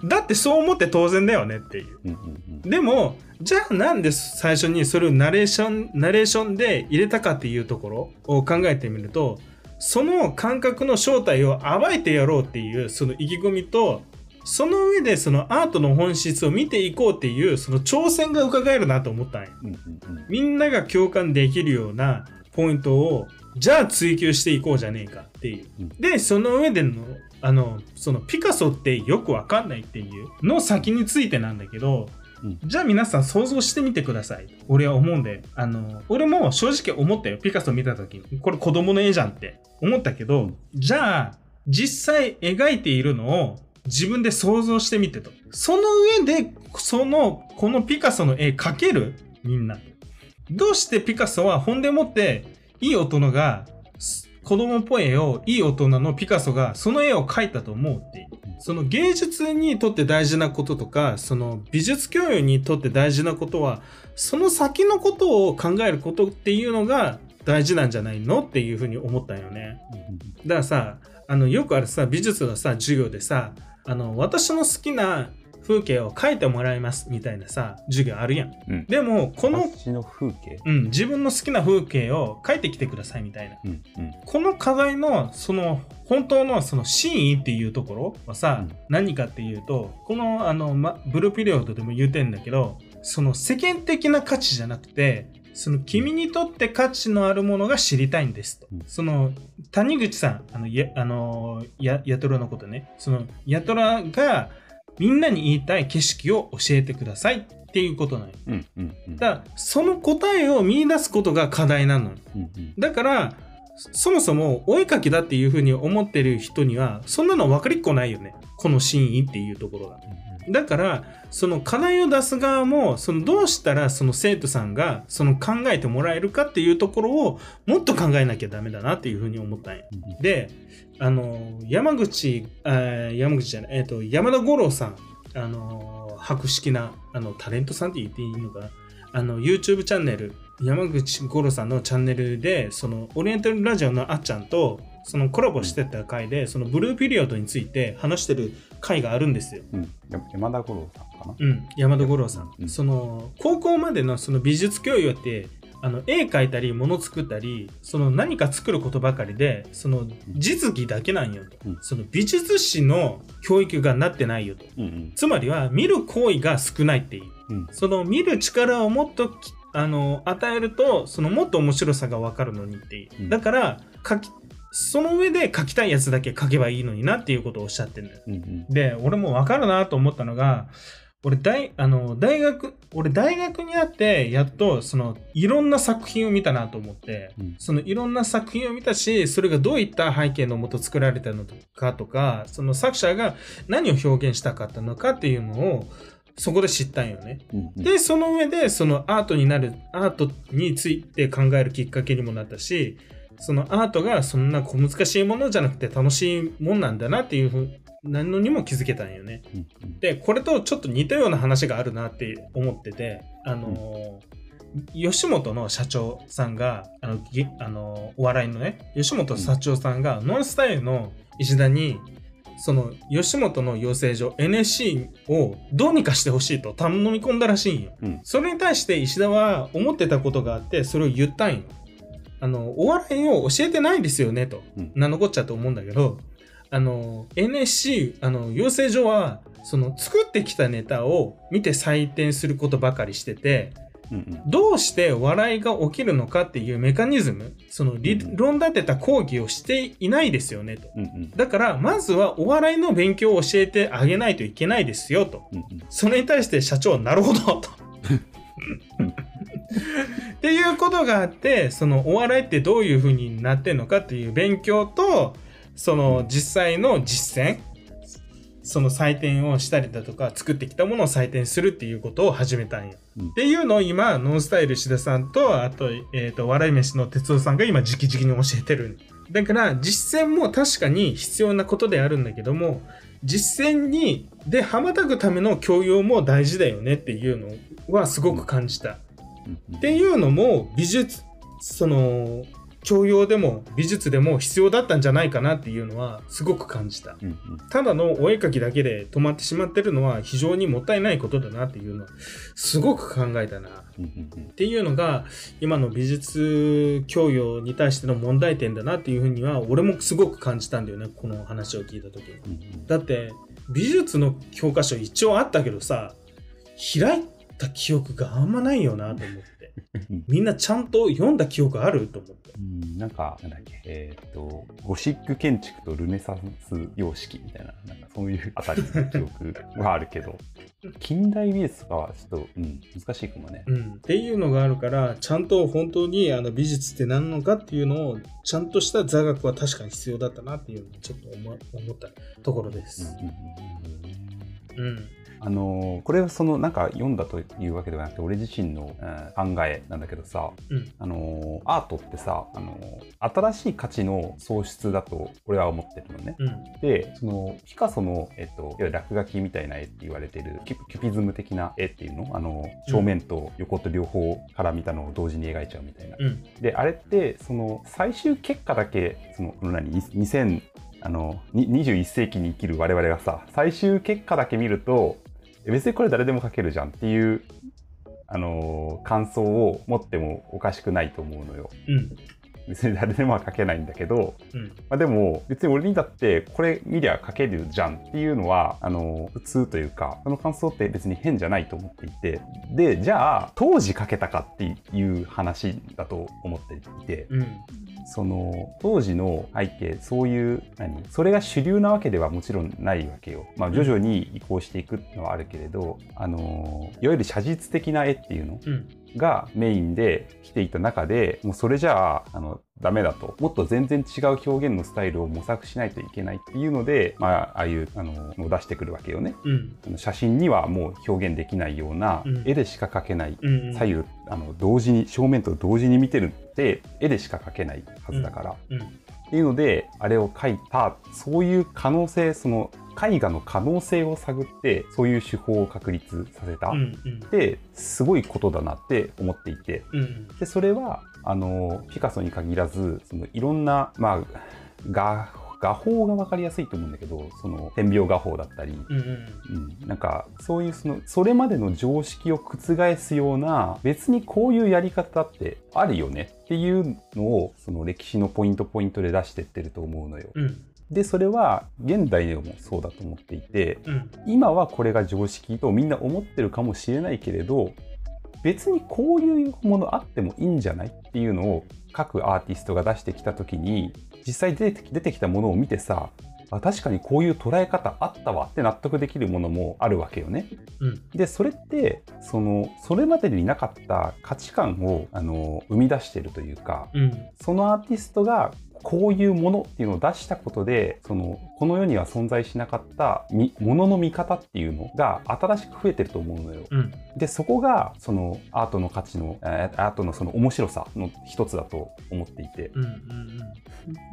だってそう思って当然だよねっていう。うんうんでも、じゃあなんで最初にそれをナレーション、ナレーションで入れたかっていうところを考えてみると、その感覚の正体を暴いてやろうっていうその意気込みと、その上でそのアートの本質を見ていこうっていうその挑戦が伺えるなと思ったんや。うんうんうんみんなが共感できるようなポイントを、じゃあ追求していこうじゃねえかっていう。うんで、その上での、あの、そのピカソってよくわかんないっていうの先についてなんだけど、うんじゃあ皆さん想像してみてください。俺は思うんで。あの、俺も正直思ったよ。ピカソ見た時に。これ子供の絵じゃんって思ったけど、じゃあ、実際描いているのを自分で想像してみてと。その上で、その、このピカソの絵描ける？みんな。どうしてピカソは本でもって、いい大人が、す子供っぽい絵を、いい大人のピカソが、その絵を描いたと思うって。その芸術にとって大事なこととか、その美術教養にとって大事なことは、その先のことを考えることっていうのが大事なんじゃないのっていうふうに思ったんよね。だからさ、あの、よくあるさ、美術のさ、授業でさ、あの、私の好きな風景を描いてもらいますみたいなさ、授業あるやん。うんでも、この、私の風景？うん、自分の好きな風景を描いてきてくださいみたいな。うんうんこの課題の、その、本当のその真意っていうところはさ、うん何かっていうと、この、あの、ま、ブルーピリオドでも言うてんだけど、その世間的な価値じゃなくて、その君にとって価値のあるものが知りたいんですと。うんその、谷口さん、あの、や、あの、や、ヤトラのことね、その、ヤトラがみんなに言いたい景色を教えてくださいっていうことなのよ。うんうんうんだから、その答えを見出すことが課題なのよ。うんうんだから、そもそもお絵描きだっていうふうに思ってる人には、そんなの分かりっこないよね。この真意っていうところが。だから、その課題を出す側も、そのどうしたらその生徒さんがその考えてもらえるかっていうところをもっと考えなきゃダメだなっていうふうに思ったんや。うんで、あの、山口、山口じゃない、えっ、と、山田五郎さん、あの、博識な、あの、タレントさんって言っていいのかな？あの、YouTube チャンネル、山口五郎さんのチャンネルで、その、オリエンタルラジオのあっちゃんと、そのコラボしてた回で、そのブルーピリオドについて話してる回があるんですよ。うん。や山田五郎さんかな？うん、山田五郎さん。うん。その、高校までのその美術教養って、あの、絵描いたり、物作ったり、その何か作ることばかりで、その実技だけなんよと。うん。その美術史の教育がなってないよと。うんうん。つまりは、見る行為が少ないっていう。うん。その見る力をもっときあの与えるとそのもっと面白さが分かるのにっていう、うん。だから書きその上で書きたいやつだけ書けばいいのになっていうことをおっしゃってるのよ。うんうん。で俺も分かるなと思ったのが俺大あの大学俺大学にあってやっとそのいろんな作品を見たなと思って、うんそのいろんな作品を見たしそれがどういった背景のもと作られたのかとかその作者が何を表現したかったのかっていうのをそこで知ったんよね。うんうんで、その上で、そのアートになる、アートについて考えるきっかけにもなったし、そのアートがそんな小難しいものじゃなくて楽しいもんなんだなっていうふうなのにも気づけたんよね。うんうんで、これとちょっと似たような話があるなって思ってて、あのー吉本の社長さんが、あの、ぎあのーお笑いのね、吉本社長さんが、ノンスタイルの石田に、その、吉本の養成所 NSC をどうにかしてほしいと頼み込んだらしいんよ。うんそれに対して石田は思ってたことがあって、それを言ったんよ。あの、お笑いを教えてないですよね、と。うん名残っちゃうと思うんだけど、あの、NSC、あの、養成所はその作ってきたネタを見て採点することばかりしてて、うんうんどうして笑いが起きるのかっていうメカニズム、その理論立てた講義をしていないですよねと。うんうんだから、まずはお笑いの勉強を教えてあげないといけないですよと。うんうんそれに対して社長、なるほどと。っていうことがあって、そのお笑いってどういう風になってんのかっていう勉強と、その実際の実践、その採点をしたりだとか、作ってきたものを採点するっていうことを始めたんや。うんっていうのを今、ノンスタイル石田さんと、あと、えっ、と、笑い飯の哲夫さんが今、直々に教えてる。だから、実践も確かに必要なことであるんだけども、実践に、で、羽ばたくための教養も大事だよねっていうのはすごく感じた。うんっていうのも、美術、その、教養でも美術でも必要だったんじゃないかなっていうのはすごく感じた。うんうんただのお絵描きだけで止まってしまってるのは非常にもったいないことだなっていうのはすごく考えたな。っうんうんうんていうのが今の美術教養に対しての問題点だなっていうふうには俺もすごく感じたんだよね。この話を聞いた時に。うんうんだって美術の教科書一応あったけどさ、開いた記憶があんまないよなと思って。みんなちゃんと読んだ記憶あると思って。うん。なんか、なんだっけ、えーっと、ゴシック建築とルネサンス様式みたいな、なんかそういうあたりの記憶はあるけど、近代美術とかはちょっと、うん、難しいかもね。うん、っていうのがあるからちゃんと本当にあの美術って何なのかっていうのをちゃんとした座学は確かに必要だったなっていうのをちょっと思思ったところです。うんうんうんうん。うんあのーこれはそのなんか読んだというわけではなくて俺自身の、うん考えなんだけどさ、うん。あのーアートってさ、あのー新しい価値の創出だと俺は思ってるのね。うん。でそのピカソの、えっと、落書きみたいな絵って言われてるキュピズム的な絵っていうの？あの正面と横と両方から見たのを同時に描いちゃうみたいな。うん。であれってその最終結果だけその何？2000あのに21世紀に生きる我々がさ最終結果だけ見るとえ別にこれ誰でも書けるじゃんっていう、あのー感想を持ってもおかしくないと思うのよ。うん別に誰でもは描けないんだけど、うん。まあ、でも別に俺にだってこれ見りゃ描けるじゃんっていうのはあの普通というかその感想って別に変じゃないと思っていて。でじゃあ当時描けたかっていう話だと思っていて。うん。その当時の背景そういう何それが主流なわけではもちろんないわけよ。まあ徐々に移行していくのはあるけれどあのいわゆる写実的な絵っていうのうんがメインで来ていた中でもうそれじゃああのダメだと。もっと全然違う表現のスタイルを模索しないといけないっていうので、まあ、ああいうあの出してくるわけよね。うん。写真にはもう表現できないようなうん。絵でしか描けない、うんうん。左右あの同時に正面と同時に見てるって絵でしか描けないはずだから、うん。っていうのであれを描いたそういう可能性その絵画の可能性を探ってそういう手法を確立させた。ってすごいことだなって思っていて。うん。でそれはあのピカソに限らずそのいろんな、まあ、画画法が分かりやすいと思うんだけどその点描画法だったり、うんうん。うん、なんかそういうそのそれまでの常識を覆すような別にこういうやり方ってあるよねっていうのをその歴史のポイントポイントで出してってると思うのよ。うんでそれは現代でもそうだと思っていてうん。今はこれが常識とみんな思ってるかもしれないけれど別にこういうものあってもいいんじゃないっていうのを各アーティストが出してきた時に実際出てき出てきたものを見てさあ確かにこういう捉え方あったわって納得できるものもあるわけよね。うん。でそれってそのそれまでになかった価値観をあの生み出してるというかうん。そのアーティストがこういうものっていうのを出したことでそのこの世には存在しなかったみものの見方っていうのが新しく増えてると思うのよ。うん。でそこがそのアートの価値のえーアートのその面白さの一つだと思っていて。うんうん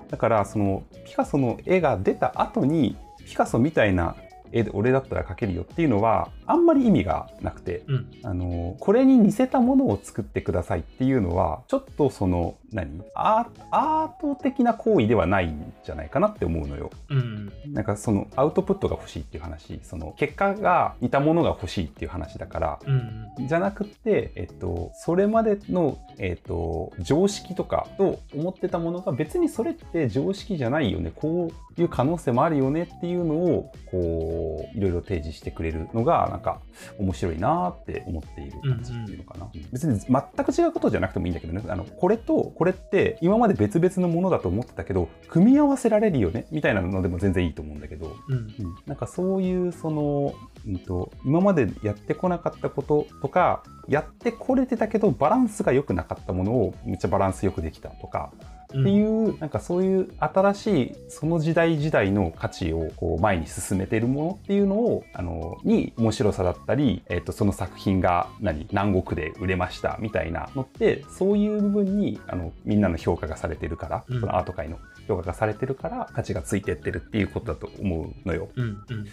だからそのピカソの絵が出た後にピカソみたいな絵で俺だったら描けるよっていうのはあんまり意味がなくてうん。あのこれに似せたものを作ってくださいっていうのはちょっとその何？アート的な行為ではないんじゃないかなって思うのよ。うん。なんかそのアウトプットが欲しいっていう話その結果が似たものが欲しいっていう話だからうん。じゃなくって、えっと、それまでの、えっと、常識とかと思ってたものが別にそれって常識じゃないよねこういう可能性もあるよねっていうのをこういろいろ提示してくれるのがなんか面白いなーって思っている感じっていうのかな、別に全く違うことじゃなくてもいいんだけどね。あのこれとこれって今まで別々のものだと思ってたけど組み合わせられるよね。みたいなのでも全然いいと思うんだけど、うん。うん。なんかそういうその、うん、と今までやってこなかったこととかやってこれてたけどバランスが良くなかったものをめっちゃバランスよくできたとか、うんっていうなんかそういう新しいその時代時代の価値をこう前に進めているものっていうのをあのに面白さだったり、えっとその作品が何南国で売れましたみたいなのってそういう部分にあのみんなの評価がされてるから、うん。そのアート界の評価がされてるから価値がついてってるっていうことだと思うのよ。うんうん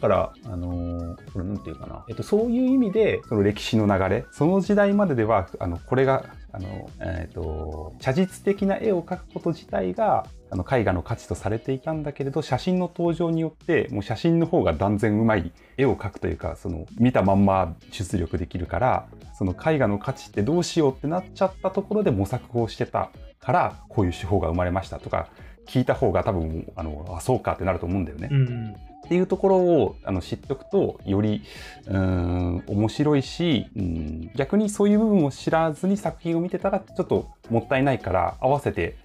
だから、あのーこれなんていうかな、えっと、そういう意味で、その歴史の流れ、その時代まででは、あの、これが、あの、えっ、と、写実的な絵を描くこと自体が、あの、絵画の価値とされていたんだけれど、写真の登場によって、もう写真の方が断然うまい絵を描くというか、その、見たまんま出力できるから、その絵画の価値ってどうしようってなっちゃったところで模索をしてたから、こういう手法が生まれましたとか、聞いた方が多分、あの、あ、そうかってなると思うんだよね。うんっていうところをあの知っておくとよりうーん面白いし、うん、逆にそういう部分を知らずに作品を見てたらちょっともったいないから合わせて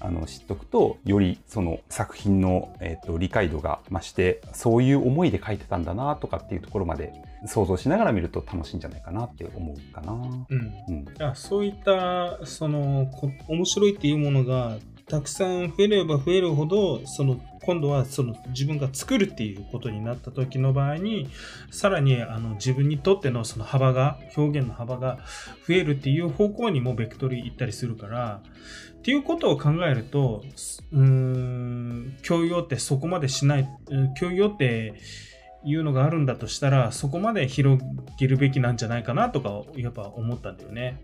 あの知っておくとよりその作品の、えー、と理解度が増してそういう思いで書いてたんだなとかっていうところまで想像しながら見ると楽しいんじゃないかなって思うかな。うんうんあそういったそのこ面白いっていうものがたくさん増えれば増えるほどその今度はその自分が作るっていうことになった時の場合にさらにあの自分にとってのその幅が表現の幅が増えるっていう方向にもベクトルいったりするからっていうことを考えるとうーん教養ってそこまでしないうん教養っていうのがあるんだとしたらそこまで広げるべきなんじゃないかなとかやっぱ思ったんだよね。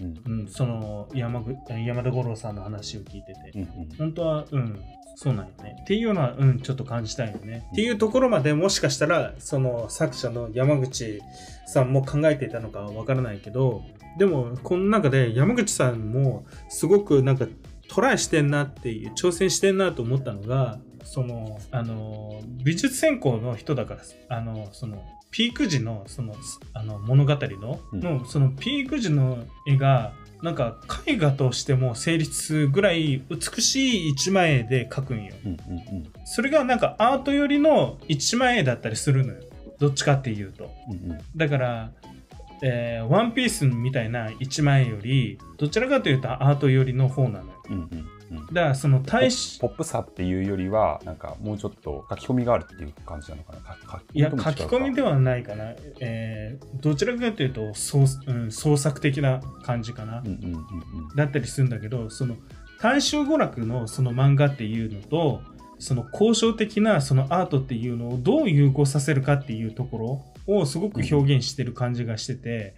うんうん、その山ぐ山田五郎さんの話を聞いてて、うんうん。本当は、うん、そうなんよね。っていうのは、うん、ちょっと感じたいよね。っていうところまでもしかしたら、その作者の山口さんも考えていたのかわからないけど、でも、この中で山口さんもすごくなんかトライしてんなっていう、挑戦してんなと思ったのが、その、あの、美術専攻の人だから、あの、その、ピーク時の、その、あの物語の、うんの、そのピーク時の絵が、なんか絵画としても成立するぐらい美しい一枚絵で描くんよ。うんうんそれがなんかアート寄りの一枚絵だったりするのよ。どっちかっていうと。うんうんだから、えーワンピースみたいな一枚絵より、どちらかというとアート寄りの方なのよ。うんうんうんだからその大使ポップさっていうよりはなんかもうちょっと書き込みがあるっていう感じなのかな？いや、書き込みでははないかな。えーどちらかというと創,、うん、創作的な感じかな。だったりするんだけどその大衆娯楽のその漫画っていうのとその交渉的なそのアートっていうのをどう融合させるかっていうところをすごく表現してる感じがしてて、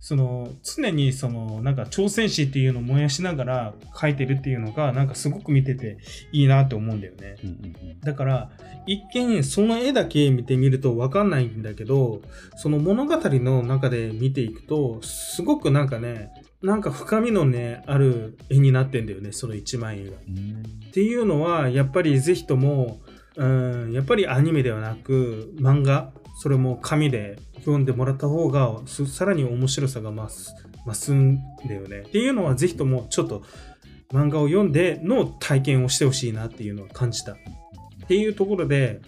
その常にそのなんか挑戦心っていうのを燃やしながら描いてるっていうのがなんかすごく見てていいなって思うんだよね。うんうんうんだから一見その絵だけ見てみると分かんないんだけどその物語の中で見ていくとすごくなんかねなんか深みのねある絵になってんだよねその一枚絵が。うんっていうのはやっぱりぜひともうんやっぱりアニメではなく漫画それも紙で読んでもらった方がさらに面白さが増す増すんだよね。っていうのはぜひともちょっと漫画を読んでの体験をしてほしいなっていうのは感じた。っていうところで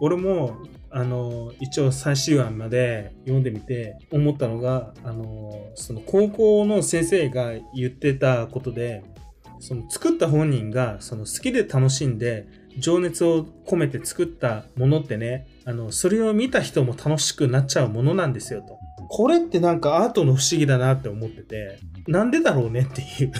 俺もあの一応最終話まで読んでみて思ったのがあのその高校の先生が言ってたことでその作った本人がその好きで楽しんで情熱を込めて作ったものってねあのそれを見た人も楽しくなっちゃうものなんですよと。これってなんかアートの不思議だなって思っててなんでだろうねっていう。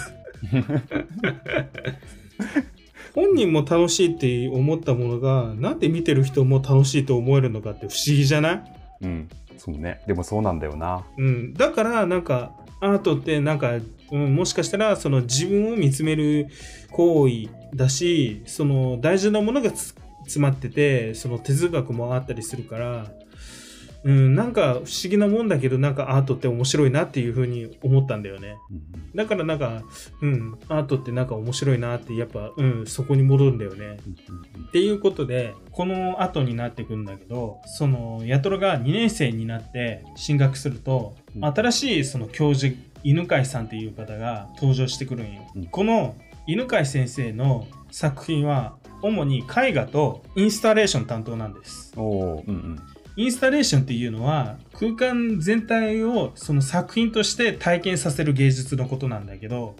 本人も楽しいって思ったものがなんで見てる人も楽しいと思えるのかって不思議じゃない？うんそうね。でもそうなんだよな。うん、だからなんかアートってなんかうん、もしかしたらその自分を見つめる行為だしその大事なものがつ詰まっててその哲学もあったりするから、うん、なんか不思議なもんだけどなんかアートって面白いなっていうふうに思ったんだよね。うんだからなんか、うん、アートってなんか面白いなってやっぱ、うん、そこに戻るんだよね。っていうことでこの後になってくんだけどそのヤトロが2年生になって進学すると、うん。新しいその教授犬飼さんっていう方が登場してくるんよ、うん。この犬飼先生の作品は主に絵画とインスタレーション担当なんです。うんうん。インスタレーションっていうのは空間全体をその作品として体験させる芸術のことなんだけど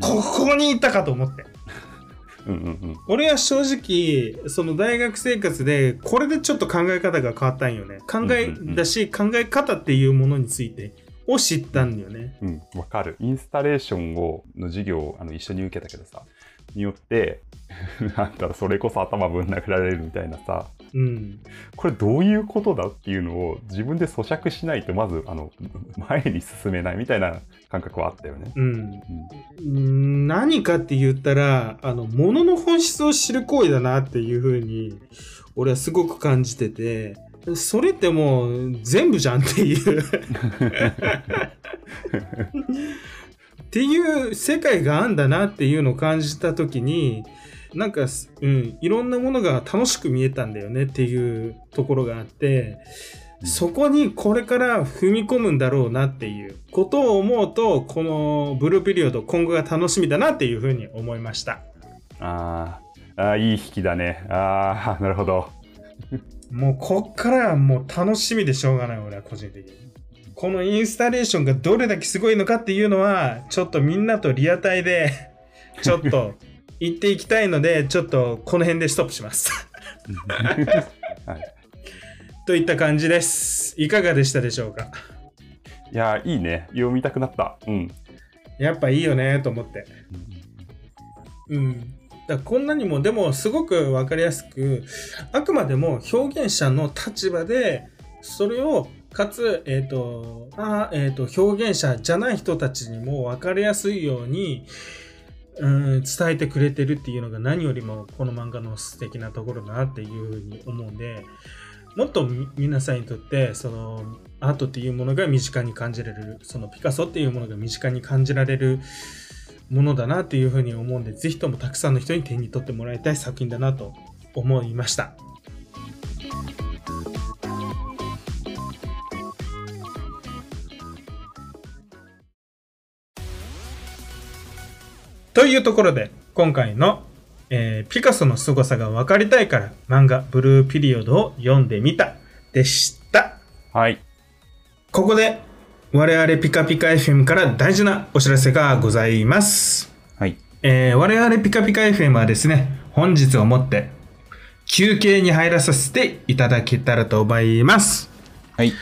ここにいたかと思って。うんうんうん。俺は正直その大学生活でこれでちょっと考え方が変わったんよね。考えだし考え方っていうものについてを知ったんだよね。うん、わかる。インスタレーションをの授業をあの一緒に受けたけどさ、によって、なんだろう、それこそ頭ぶん殴られるみたいなさ、うん。これどういうことだっていうのを自分で咀嚼しないと、まず、あの、前に進めないみたいな感覚はあったよね。うん。うん。うん何かって言ったらあの物の本質を知る行為だなっていうふうに俺はすごく感じててそれってもう全部じゃんっていうっていう世界があんだなっていうのを感じた時になんか、うん、いろんなものが楽しく見えたんだよねっていうところがあってそこにこれから踏み込むんだろうなっていうことを思うとこのブルーピリオド今後が楽しみだなっていうふうに思いましたあーあー、いい引きだね。ああ、なるほど。もうこっからはもう楽しみでしょうがない俺は個人的にこのインスタレーションがどれだけすごいのかっていうのはちょっとみんなとリアタイで ちょっと言っていきたいのでちょっとこの辺でストップしますはい、といった感じですいかがでしたでしょうか？いやー、いいね。読みたくなった。うん。やっぱいいよねと思ってうん。らこんなにも、でもすごくわかりやすく、あくまでも表現者の立場で、それを、かつ、えっ、と、あえっ、と、表現者じゃない人たちにもわかりやすいように、うん、伝えてくれてるっていうのが何よりもこの漫画の素敵なところだなっていうふうに思うんで、もっと皆さんにとって、その、アートっていうものが身近に感じられる、そのピカソっていうものが身近に感じられるものだなっていうふうに思うんで、ぜひともたくさんの人に手に取ってもらいたい作品だなと思いました。というところで、今回の、えーピカソの凄さが分かりたいから漫画ブルーピリオドを読んでみたでした。はい。ここで我々ピカピカ FM から大事なお知らせがございます。はい。えー我々ピカピカ FM はですね、本日をもって休憩に入らさせていただけたらと思います。はい。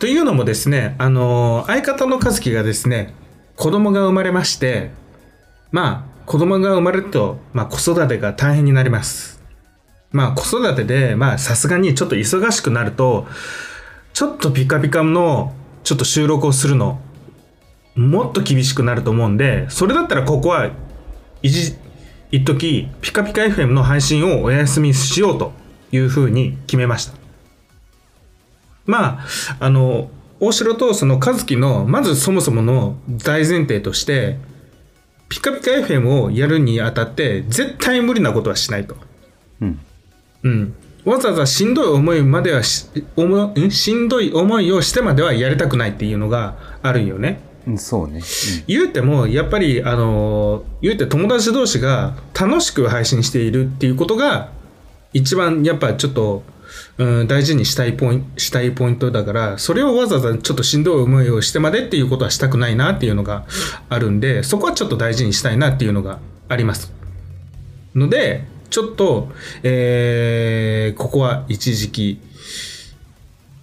というのもですね、あのー相方の和樹がですね、子供が生まれまして、まあ、子供が生まれると、まあ、子育てが大変になります。まあ、子育てで、まあ、さすがにちょっと忙しくなると、ちょっとピカピカの、ちょっと収録をするの、もっと厳しくなると思うんで、それだったらここは、一、一時ピカピカ FM の配信をお休みしようというふうに決めました。まあ、あの、大城とその和樹の、まずそもそもの大前提として、ピカピカ FM をやるにあたって、絶対無理なことはしないと。うん。うん。わざわざしんどい思いまではし、思ん？しんどい思いをしてまではやりたくないっていうのがあるんよね。うんそうね。言うても、やっぱり、あの、言うて友達同士が楽しく配信しているっていうことが、一番やっぱちょっと、うん、大事にしたいポイント、したいポイントだから、それをわざわざちょっとしんどい思いをしてまでっていうことはしたくないなっていうのがあるんで、そこはちょっと大事にしたいなっていうのがあります。ので、ちょっと、えー、ここは一時期、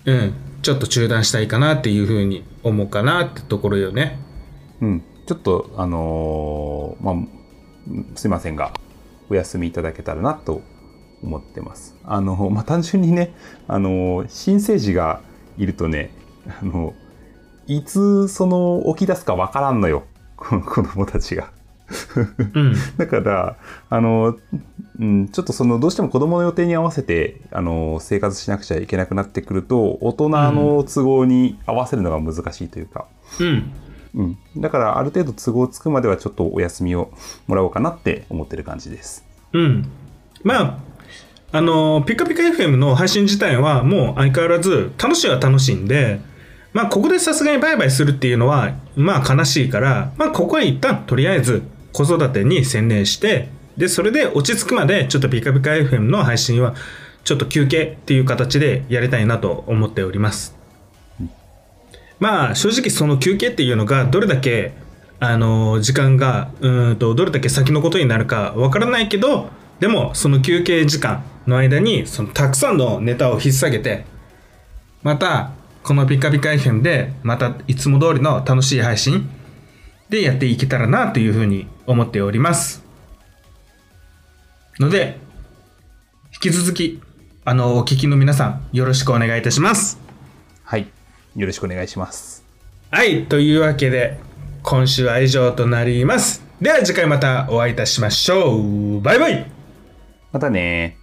うん、ちょっと中断したいかなっていうふうに思うかなってところよね。うん。ちょっと、あのーまあ、すいませんが、お休みいただけたらなと思ってます。あの、まあ、単純にね、あの、新生児がいるとね、あの、いつその起き出すかわからんのよ。この子供たちが。うん。だから、あの、うん、ちょっとその、どうしても子供の予定に合わせて、あの、生活しなくちゃいけなくなってくると、大人の都合に合わせるのが難しいというか、うん。うん。だから、ある程度都合つくまではちょっとお休みをもらおうかなって思ってる感じです。うん。まあ、あの、ピカピカ FM の配信自体はもう相変わらず楽しいは楽しいんで、まあ、ここでさすがにバイバイするっていうのは、まあ悲しいから、まあ、ここは一旦とりあえず子育てに専念して、で、それで落ち着くまでちょっとピカピカ FM の配信はちょっと休憩っていう形でやりたいなと思っております。まあ正直その休憩っていうのがどれだけあの時間がうんとどれだけ先のことになるかわからないけどでもその休憩時間の間にそのたくさんのネタを引っ提げてまたこのピカピカ FM でまたいつも通りの楽しい配信でやっていけたらなというふうに思っておりますので引き続きあのお聞きの皆さんよろしくお願いいたしますはい。よろしくお願いします。はい、というわけで、今週は以上となります。では次回またお会いいたしましょう。バイバイまたね